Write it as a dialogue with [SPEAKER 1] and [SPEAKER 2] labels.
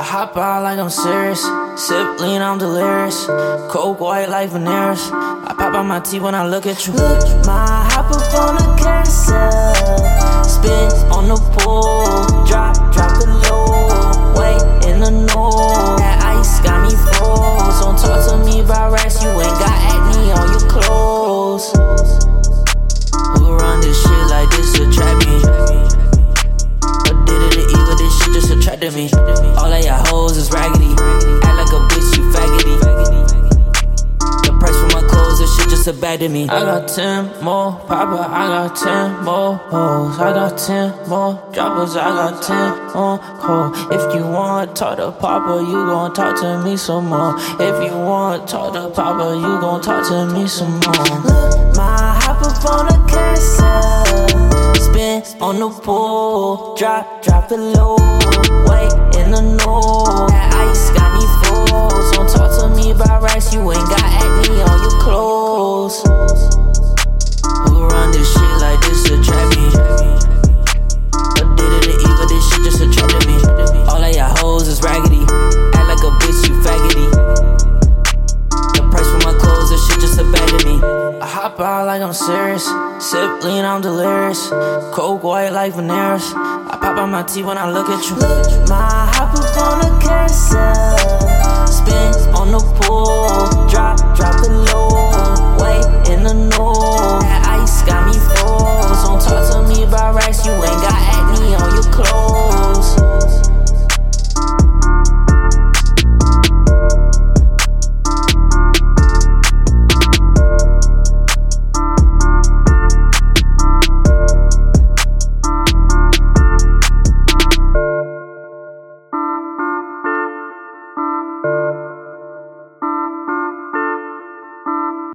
[SPEAKER 1] I hop out like I'm serious. Sip lean, I'm delirious. Coke white like veneers. I pop out my teeth when I look at you. Look, my hop up on the carousel. Spin on the pool. Drop, drop it low. Wait in the nose. That ice got me froze. Don't talk to me about rest. You ain't got acne on your clothes. Who run this shit like this attract me? Or did it evil? This shit just attracted me. Y'all is raggedy. Act like a bitch, you faggoty. The price for my clothes, this shit just a bag to me. I got 10 more papa, I got 10 more hoes. I got 10 more droppers, I got 10 more hoes. If you want talk to papa, you gon' talk to me some more. If you want talk to papa, you gon' talk to me some more. Look, my hop up on the carousel. Spin on the pool, drop, drop it low. Like I'm serious. Sip lean, I'm delirious. Coke white like veneers. I pop out my teeth when I look at you. My hop up on carousel.